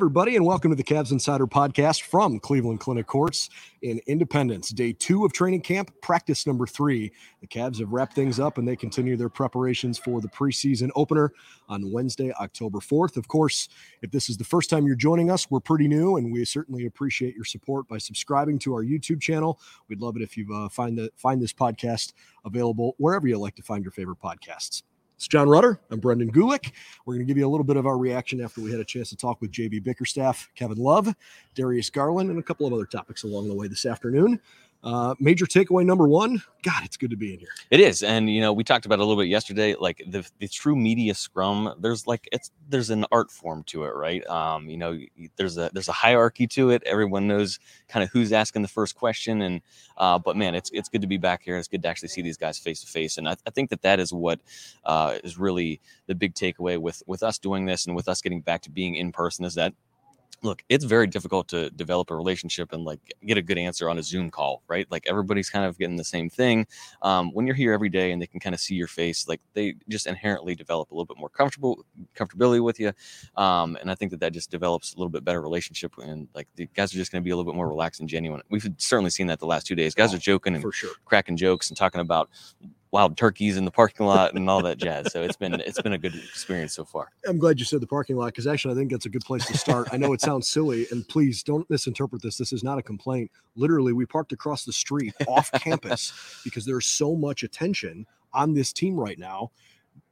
Everybody, and welcome to the Cavs Insider Podcast from Cleveland Clinic Courts in Independence. Day two of training camp, practice number three. The Cavs have wrapped things up and they continue their preparations for the preseason opener on Wednesday, October 4th. Of course, if this is the first time you're joining us, we're pretty new and we certainly appreciate your support by subscribing to our YouTube channel. We'd love it if you uh, find, the, find this podcast available wherever you like to find your favorite podcasts. It's Jon Rudder. I'm Brendan Gulick. We're going to give you a little bit of our reaction after we had a chance to talk with JB Bickerstaff, Kevin Love, Darius Garland, and a couple of other topics along the way this afternoon. Uh, major takeaway number one God, it's good to be in here. It is, and you know, we talked about a little bit yesterday. Like the the true media scrum, there's like it's there's an art form to it, right? Um, you know, there's a there's a hierarchy to it. Everyone knows kind of who's asking the first question, and uh, but man, it's it's good to be back here. It's good to actually see these guys face to face, and I, I, think that that is what uh, is really the big takeaway with with us doing this and with us getting back to being in person is that look, it's very difficult to develop a relationship and like get a good answer on a Zoom call, right? Like everybody's kind of getting the same thing. Um, when you're here every day and they can kind of see your face, like they just inherently develop a little bit more comfortable comfortability with you. Um, and I think that that just develops a little bit better relationship and like the guys are just going to be a little bit more relaxed and genuine. We've certainly seen that the last two days. Guys oh, are joking and sure. cracking jokes and talking about wild turkeys in the parking lot and all that jazz. So it's been it's been a good experience so far. I'm glad you said the parking lot because actually I think that's a good place to start. I know it sounds silly, and please don't misinterpret this. This is not a complaint. Literally, we parked across the street off campus because there's so much attention on this team right now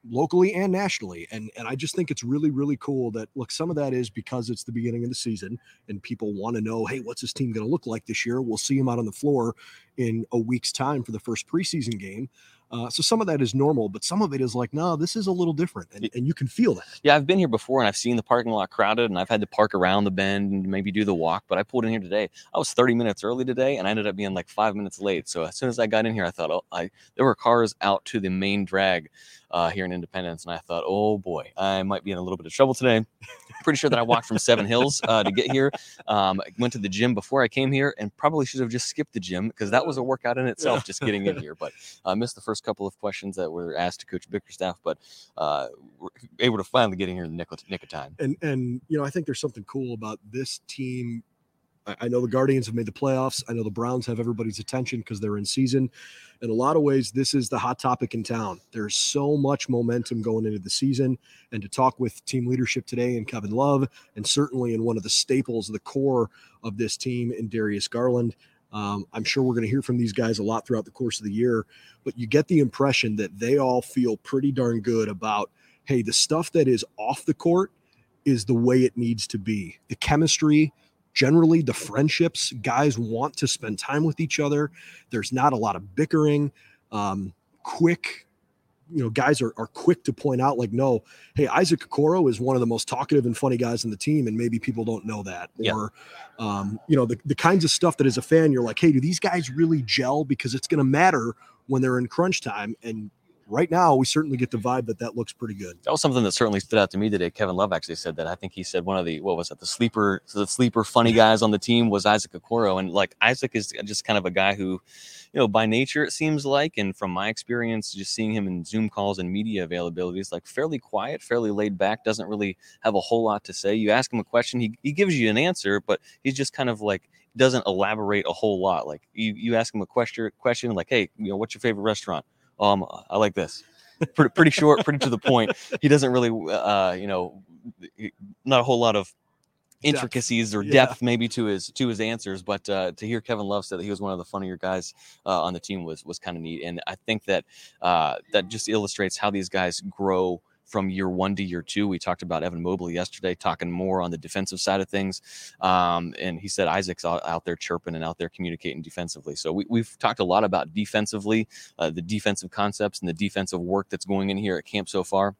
locally and nationally. And and I just think it's really really cool that look some of that is because it's the beginning of the season and people want to know, hey, what's this team going to look like this year? We'll see them out on the floor in a week's time for the first preseason game. Uh, so some of that is normal, but some of it is like, no, this is a little different, and, and you can feel that. Yeah, I've been here before, and I've seen the parking lot crowded, and I've had to park around the bend and maybe do the walk. But I pulled in here today. I was 30 minutes early today, and I ended up being like five minutes late. So as soon as I got in here, I thought, oh, I there were cars out to the main drag uh, here in Independence, and I thought, oh boy, I might be in a little bit of trouble today. Pretty sure that I walked from Seven Hills uh, to get here. Um, I went to the gym before I came here, and probably should have just skipped the gym because that was a workout in itself, just getting in here. But I missed the first couple of questions that were asked to Coach Bickerstaff, but uh, we're able to finally get in here in the nick of, nick of time. And and you know, I think there's something cool about this team I know the Guardians have made the playoffs. I know the Browns have everybody's attention because they're in season. In a lot of ways, this is the hot topic in town. There's so much momentum going into the season. And to talk with team leadership today and Kevin Love, and certainly in one of the staples, the core of this team in Darius Garland, um, I'm sure we're going to hear from these guys a lot throughout the course of the year. But you get the impression that they all feel pretty darn good about, hey, the stuff that is off the court is the way it needs to be. The chemistry, generally the friendships guys want to spend time with each other. There's not a lot of bickering. Um, quick you know guys are, are quick to point out like no hey isaac okoro is one of the most talkative and funny guys in the team and maybe people don't know that. Yeah. or um, you know the, the kinds of stuff that as a fan you're like hey do these guys really gel? Because it's going to matter when they're in crunch time. And right now, we certainly get the vibe that that looks pretty good. That was something that certainly stood out to me today. Kevin Love actually said that. I think he said one of the what was it, the sleeper, the sleeper funny guys on the team was Isaac Okoro, and like Isaac is just kind of a guy who, you know, by nature it seems like, and from my experience, just seeing him in Zoom calls and media availabilities, like fairly quiet, fairly laid back, doesn't really have a whole lot to say. You ask him a question, he he gives you an answer, but he's just kind of like doesn't elaborate a whole lot. Like you you ask him a question question like, hey, you know, what's your favorite restaurant? Um, I like this. pretty, pretty short, pretty to the point. He doesn't really, uh, you know, not a whole lot of intricacies or depth yeah. maybe to his to his answers but uh, to hear kevin love say that he was one of the funnier guys uh, on the team was was kind of neat and i think that uh, that just illustrates how these guys grow from year one to year two. We talked about Evan Mobley yesterday, talking more on the defensive side of things. Um, and he said Isaac's out, out, there chirping and out there communicating defensively. So we, have talked a lot about defensively, uh, the defensive concepts and the defensive work that's going in here at camp so far.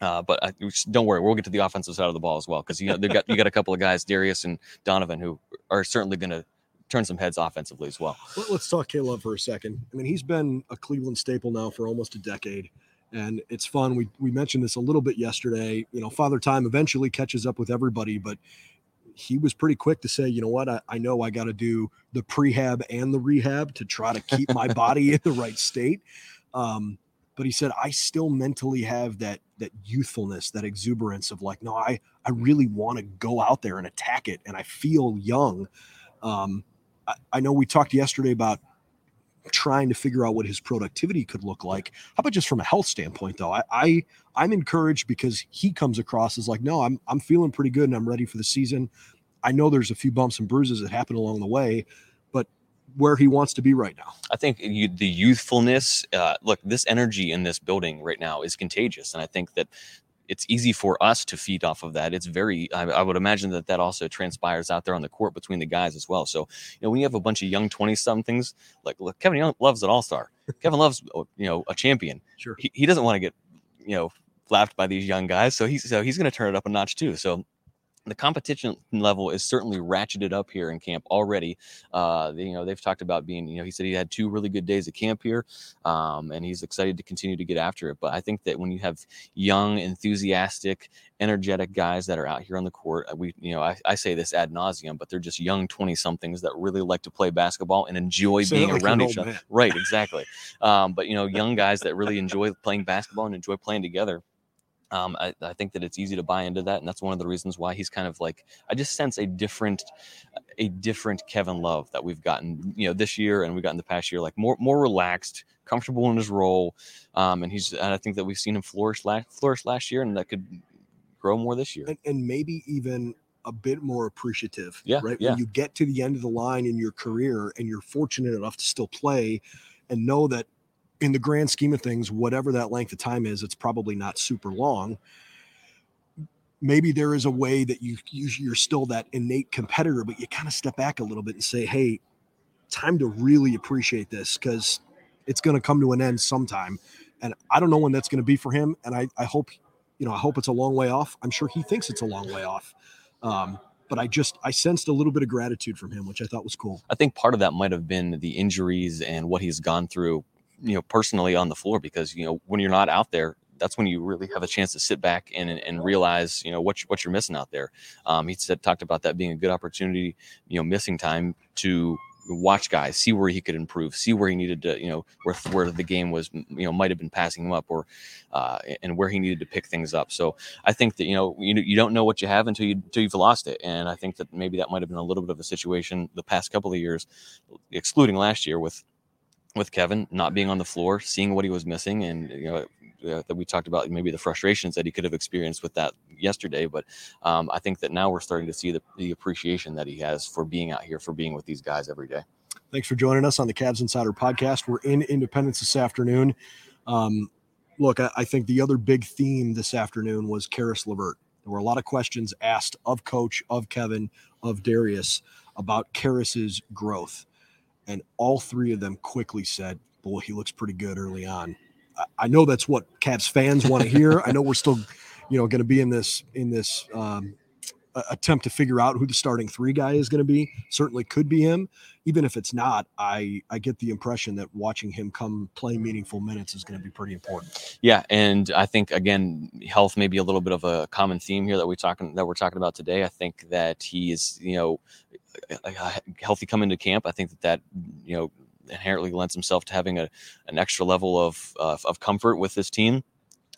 Uh, but I, don't worry, we'll get to the offensive side of the ball as well because you know they got you got a couple of guys, Darius and Donovan, who are certainly going to turn some heads offensively as well. Let's talk K Love for a second. I mean, he's been a Cleveland staple now for almost a decade and it's fun. We we mentioned this a little bit yesterday. You know, Father Time eventually catches up with everybody, but he was pretty quick to say, you know what, I, I know I got to do the prehab and the rehab to try to keep my body in the right state. Um, but he said, I still mentally have that that youthfulness, that exuberance of like, no, I I really want to go out there and attack it, and I feel young. Um, I, I know we talked yesterday about trying to figure out what his productivity could look like. How about just from a health standpoint, though? I, I I'm encouraged because he comes across as like, no, I'm I'm feeling pretty good and I'm ready for the season. I know there's a few bumps and bruises that happen along the way, but where he wants to be right now. I think you, the youthfulness, uh, look, this energy in this building right now is contagious, and I think that it's easy for us to feed off of that. It's very, I, I, would imagine that that also transpires out there on the court between the guys as well. So, you know, when you have a bunch of young 20 somethings, like look, Kevin Young loves an all star. Kevin loves, oh, you know, a champion. Sure. He, he doesn't want to get, you know, laughed by these young guys. So he's, so he's going to turn it up a notch too. So the competition level is certainly ratcheted up here in camp already. Uh, you know, they've talked about being, you know, he said he had two really good days at camp here, um, and he's excited to continue to get after it. But I think that when you have young, enthusiastic, energetic guys that are out here on the court, uh, we, you know, I, I say this ad nauseum, but they're just young 20 somethings that really like to play basketball and enjoy so being like around each other. Right, exactly. um, but, you know, young guys that really enjoy playing basketball and enjoy playing together um, I, I, think that it's easy to buy into that, and that's one of the reasons why he's kind of like I just sense a different, a different Kevin Love that we've gotten, you know, this year and we got in the past year, like more more relaxed, comfortable in his role, um, and he's and I think that we've seen him flourish last flourish last year, and that could grow more this year, and, and maybe even a bit more appreciative. Yeah, right. Yeah. When you get to the end of the line in your career and you're fortunate enough to still play, and know that in the grand scheme of things, whatever that length of time is, it's probably not super long. Maybe there is a way that you, you are still that innate competitor, but you kind of step back a little bit and say, "Hey, time to really appreciate this because it's going to come to an end sometime." And I don't know when that's going to be for him. And I, I hope, you know, I hope it's a long way off. I'm sure he thinks it's a long way off. Um, but I just I sensed a little bit of gratitude from him, which I thought was cool. I think part of that might have been the injuries and what he's gone through you know personally on the floor because you know when you're not out there that's when you really have a chance to sit back and, and realize you know what, what you're missing out there. Um, he said talked about that being a good opportunity you know missing time to watch guys see where he could improve see where he needed to you know where, where the game was you know might have been passing him up or uh, and where he needed to pick things up. So i think that you know you, you don't know what you have until you until you've lost it. And i think that maybe that might have been a little bit of a situation the past couple of years excluding last year with with Kevin not being on the floor, seeing what he was missing, and you know uh, that we talked about maybe the frustrations that he could have experienced with that yesterday. But um, I think that now we're starting to see the, the appreciation that he has for being out here, for being with these guys every day. Thanks for joining us on the Cavs Insider podcast. We're in Independence this afternoon. Um, look, I, I, think the other big theme this afternoon was Caris LeVert. There were a lot of questions asked of Coach, of Kevin, of Darius about Caris's growth and all three of them quickly said, "Boy, he looks pretty good early on." I, I know that's what Cavs fans want to hear. I know we're still, you know, going to be in this in this um, attempt to figure out who the starting three guy is going to be. Certainly could be him. Even if it's not, I I get the impression that watching him come play meaningful minutes is going to be pretty important. Yeah, and I think again, health may be a little bit of a common theme here that we talking that we're talking about today. I think that he is, you know, healthy coming to camp. I think that that you know inherently lends himself to having a an extra level of uh, of comfort with this team.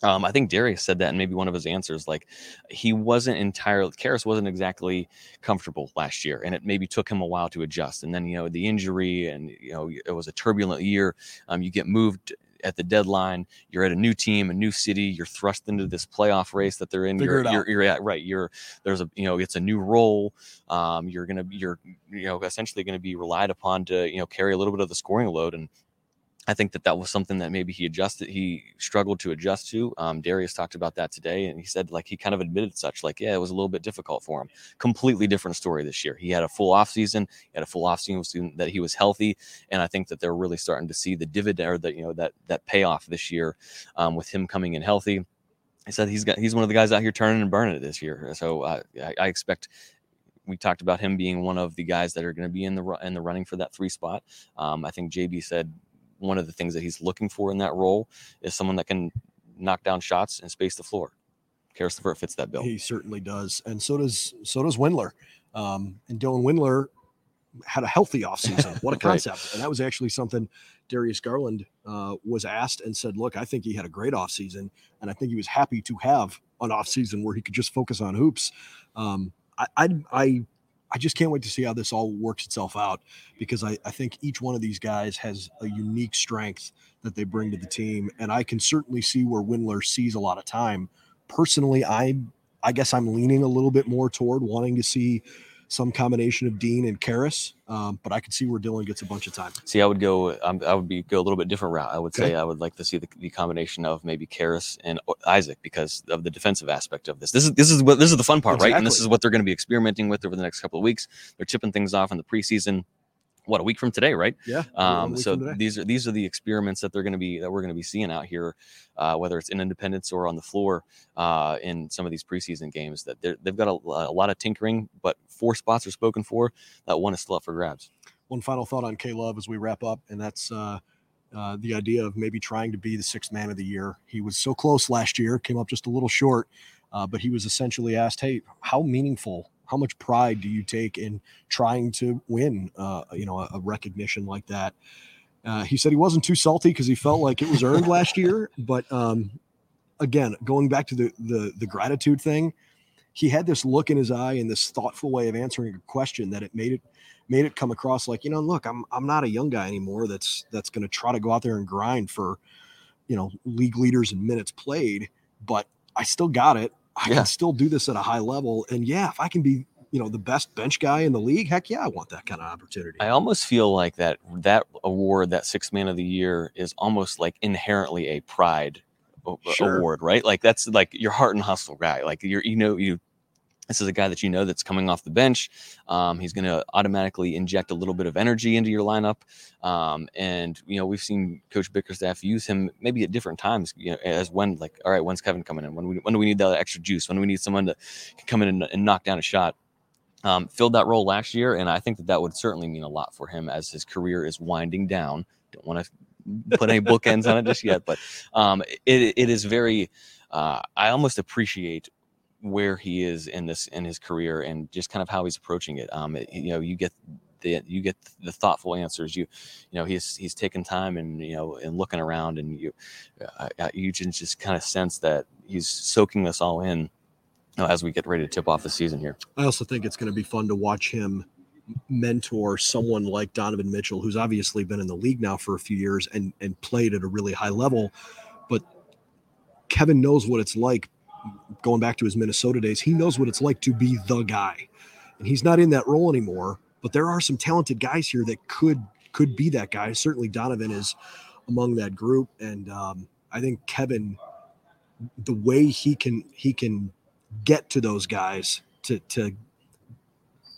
Um, I think Darius said that in maybe one of his answers. Like he wasn't entirely, Caris wasn't exactly comfortable last year, and it maybe took him a while to adjust. And then you know the injury, and you know it was a turbulent year. Um, you get moved at the deadline. You're at a new team, a new city. You're thrust into this playoff race that they're in. Figure you're, you're, you're, at right. You're there's a you know it's a new role. Um, you're gonna you're you know essentially going to be relied upon to you know carry a little bit of the scoring load and I think that that was something that maybe he adjusted, he struggled to adjust to. Um, Darius talked about that today, and he said like he kind of admitted such, like yeah, it was a little bit difficult for him. Completely different story this year. He had a full off season, he had a full off season that he was healthy, and I think that they're really starting to see the dividend or that you know that that payoff this year um, with him coming in healthy. He said he's got he's one of the guys out here turning and burning it this year. So uh, I, I expect we talked about him being one of the guys that are going to be in the in the running for that three spot. Um, I think JB said one of the things that he's looking for in that role is someone that can knock down shots and space the floor. Caris LeVert fits that bill. He certainly does, and so does so does Windler. Um, and Dylan Windler had a healthy offseason. What a concept! right. And that was actually something Darius Garland uh, was asked and said, "Look, I think he had a great offseason, and I think he was happy to have an offseason where he could just focus on hoops." Um, I, I, I I just can't wait to see how this all works itself out because I, I think each one of these guys has a unique strength that they bring to the team. And I can certainly see where Windler sees a lot of time. Personally, I I guess I'm leaning a little bit more toward wanting to see some combination of Dean and Caris, um, but I could see where Dylan gets a bunch of time. See, I would go, um, I would be go a little bit different route. I would okay. say I would like to see the, the, combination of maybe Caris and Isaac because of the defensive aspect of this. This is this is what this is the fun part, exactly. right? And this is what they're going to be experimenting with over the next couple of weeks. They're chipping things off in the preseason what a week from today, right? Yeah. Um, so these are these are the experiments that they're going to be that we're going to be seeing out here, uh, whether it's in Independence or on the floor uh, in some of these preseason games. That they've got a, a, lot of tinkering, but four spots are spoken for. That one is still up for grabs. One final thought on K Love as we wrap up, and that's. Uh, uh, the idea of maybe trying to be the sixth man of the year. He was so close last year, came up just a little short, uh, but he was essentially asked, "Hey, how meaningful how much pride do you take in trying to win uh, you know a, a recognition like that? Uh, he said he wasn't too salty because he felt like it was earned last year but um, again going back to the, the the gratitude thing he had this look in his eye and this thoughtful way of answering a question that it made it made it come across like you know look i'm i'm not a young guy anymore that's that's going to try to go out there and grind for you know league leaders and minutes played but i still got it I yeah. can still do this at a high level. And yeah, if I can be, you know, the best bench guy in the league, heck yeah, I want that kind of opportunity. I almost feel like that that award, that six man of the year, is almost like inherently a pride sure. award, right? Like that's like your heart and hustle guy. Like you're, you know, you this is a guy that you know that's coming off the bench. Um, he's going to automatically inject a little bit of energy into your lineup. Um, and, you know, we've seen Coach Bickerstaff use him maybe at different times, you know, as when, like, all right, when's Kevin coming in? When, we, when do we need that extra juice? When do we need someone to come in and, and knock down a shot? Um, filled that role last year, and I think that that would certainly mean a lot for him as his career is winding down. Don't want to put any bookends on it just yet, but um, it, it is very. Uh, I almost appreciate where he is in this in his career and just kind of how he's approaching it. Um, it, you know, you get the you get the thoughtful answers. You you know he's he's taking time and you know and looking around and you uh, you can just kind of sense that he's soaking us all in. You know, as we get ready to tip off the season here. I also think it's going to be fun to watch him mentor someone like Donovan Mitchell, who's obviously been in the league now for a few years and and played at a really high level, but Kevin knows what it's like going back to his Minnesota days, he knows what it's like to be the guy. And he's not in that role anymore, but there are some talented guys here that could could be that guy. Certainly Donovan is among that group and um, I think Kevin the way he can he can get to those guys to to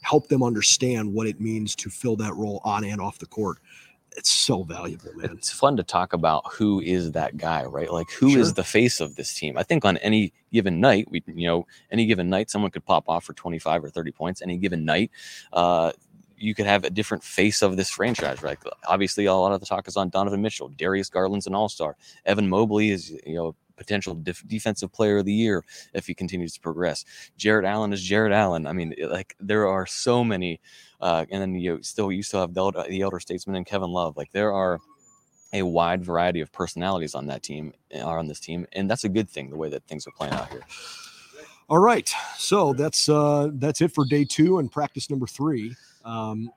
help them understand what it means to fill that role on and off the court. It's so valuable, man. it's fun to talk about who is that guy, right? Like who is Sure. the face of this team. I think on any given night, we you know, any given night, someone could pop off for 25 or 30 points. Any given night, uh, you could have a different face of this franchise, right? Obviously, a lot of the talk is on Donovan Mitchell. Darius Garland's an all-star. Evan Mobley is, you know, potential def- defensive player of the year if he continues to progress. Jarrett Allen is Jarrett Allen. I mean, like there are so many, uh, and then you still you still have the elder, the elder statesman and Kevin Love. Like there are a wide variety of personalities on that team are on this team, and that's a good thing. The way that things are playing out here. All right, so that's uh, that's it for day two and practice number three. Um,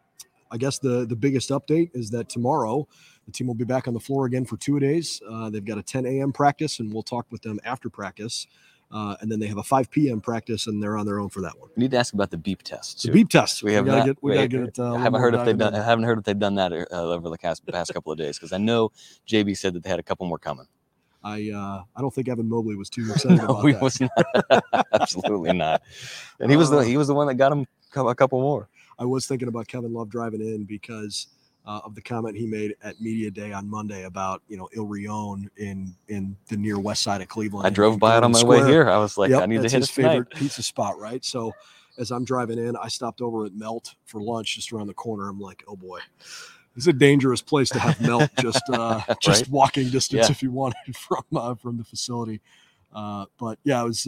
I guess the the biggest update is that tomorrow the team will be back on the floor again for two days. Uh, they've got a 10 a.m. practice, and we'll talk with them after practice. Uh, and then they have a 5 p.m. practice, and they're on their own for that one. We need to ask about the beep test The beep test. We have gotta not. get. We wait, gotta get it. Uh, I haven't heard if they've done. I haven't heard if they've done that uh, over the past, past couple of days because I know JB said that they had a couple more coming. I uh, I don't think Evan Mobley was too excited No, about he that. was not. Absolutely not. And he was the Uh, he was the one that got him a couple more. I was thinking about Kevin Love driving in because uh, of the comment he made at media day on Monday about you know Il Rione in in the near west side of Cleveland. I drove by it on my Golden way here. I was like, Yep, I need to hit his tonight. favorite pizza spot, right? So as I'm driving in, I stopped over at Melt for lunch just around the corner. I'm like, oh boy, this is a dangerous place to have Melt just uh, just Right? walking distance Yeah. if you wanted from uh, from the facility. Uh, but yeah, it was.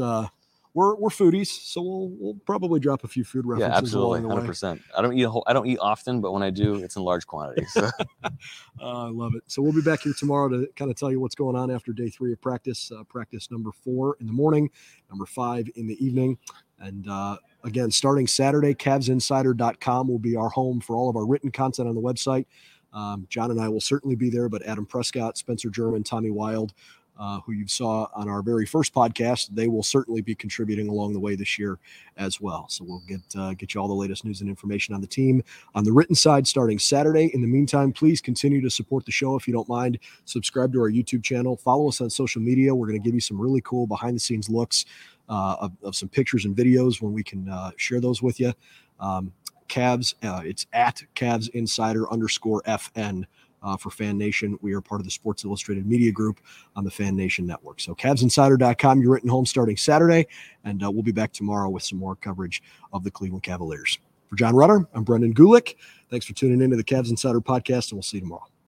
We're, we're foodies, so we'll we'll probably drop a few food references Yeah, absolutely, hundred percent. I don't eat. A whole, I don't eat often, but when I do, it's in large quantities. So. Uh, I love it. So we'll be back here tomorrow to kind of tell you what's going on after day three of practice. Uh, practice number four in the morning, number five in the evening. And uh, again, starting Saturday, CavsInsider.com will be our home for all of our written content on the website. Um, Jon and I will certainly be there, but Adam Prescott, Spencer German, Tommy Wild, uh, who you saw on our very first podcast, they will certainly be contributing along the way this year as well. So we'll get uh, get you all the latest news and information on the team on the written side starting Saturday. In the meantime, please continue to support the show if you don't mind. Subscribe to our YouTube channel. Follow us on social media. We're going to give you some really cool behind the scenes looks uh, of, of some pictures and videos when we can uh, share those with you. Um, Cavs, uh, it's at Cavs Insider underscore FN. Uh, for Fan Nation, we are part of the Sports Illustrated Media Group on the Fan Nation Network. So, CavsInsider.com, you're written home starting Saturday, and uh, we'll be back tomorrow with some more coverage of the Cleveland Cavaliers. For Jon Rudder, I'm Brendan Gulick. Thanks for tuning into the Cavs Insider podcast, and we'll see you tomorrow.